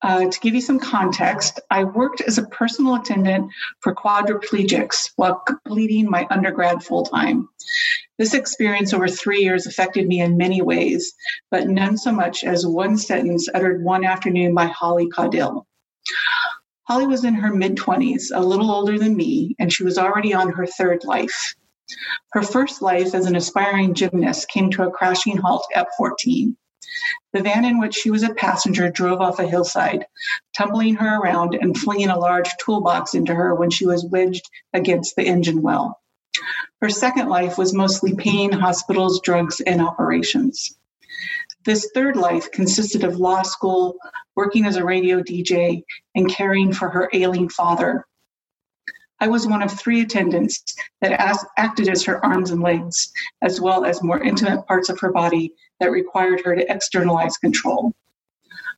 Uh, to give you some context, I worked as a personal attendant for quadriplegics while completing my undergrad full time. This experience over three years affected me in many ways, but none so much as one sentence uttered one afternoon by Holly Caudill. Holly was in her mid 20s, a little older than me, and she was already on her third life. Her first life as an aspiring gymnast came to a crashing halt at 14. The van in which she was a passenger drove off a hillside, tumbling her around and flinging a large toolbox into her when she was wedged against the engine well. Her second life was mostly pain, hospitals, drugs, and operations. This third life consisted of law school, working as a radio DJ, and caring for her ailing father. I was one of three attendants that acted as her arms and legs, as well as more intimate parts of her body that required her to externalize control.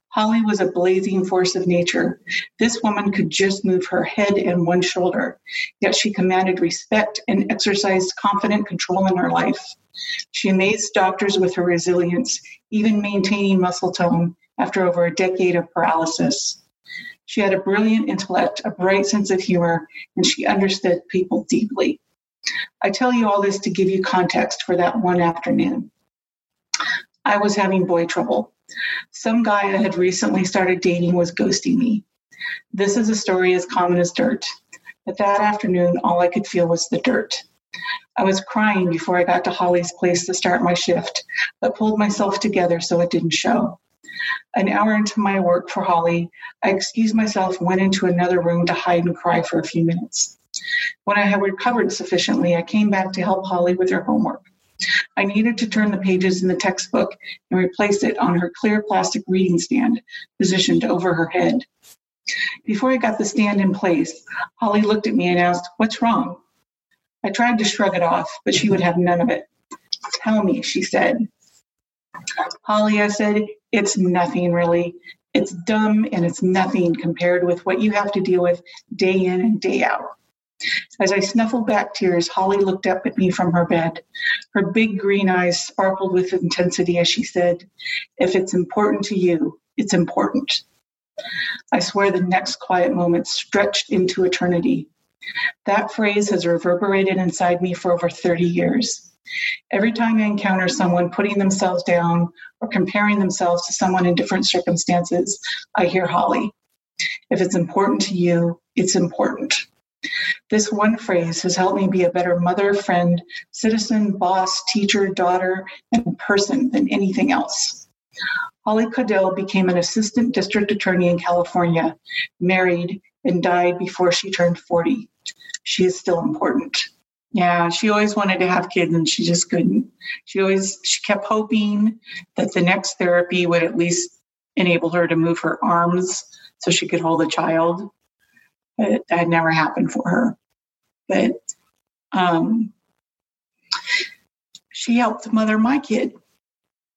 Holly was a blazing force of nature. This woman could just move her head and one shoulder, yet she commanded respect and exercised confident control in her life. She amazed doctors with her resilience, even maintaining muscle tone after over a decade of paralysis. She had a brilliant intellect, a bright sense of humor, and she understood people deeply. I tell you all this to give you context for that one afternoon. I was having boy trouble. Some guy I had recently started dating was ghosting me. This is a story as common as dirt. But that afternoon, all I could feel was the dirt. I was crying before I got to Holly's place to start my shift, but pulled myself together so it didn't show. An hour into my work for Holly, I excused myself, went into another room to hide and cry for a few minutes. When I had recovered sufficiently, I came back to help Holly with her homework. I needed to turn the pages in the textbook and replace it on her clear plastic reading stand positioned over her head. Before I got the stand in place, Holly looked at me and asked, What's wrong? I tried to shrug it off, but she would have none of it. Tell me, she said. Holly, I said, it's nothing really. It's dumb and it's nothing compared with what you have to deal with day in and day out. As I snuffled back tears, Holly looked up at me from her bed. Her big green eyes sparkled with intensity as she said, If it's important to you, it's important. I swear the next quiet moment stretched into eternity. That phrase has reverberated inside me for over 30 years. Every time I encounter someone putting themselves down or comparing themselves to someone in different circumstances, I hear Holly. If it's important to you, it's important. This one phrase has helped me be a better mother, friend, citizen, boss, teacher, daughter, and person than anything else. Holly Caudill became an assistant district attorney in California, married, and died before she turned 40. She is still important. Yeah, she always wanted to have kids and she just couldn't. She always she kept hoping that the next therapy would at least enable her to move her arms so she could hold a child. But that never happened for her. But um, she helped mother my kid.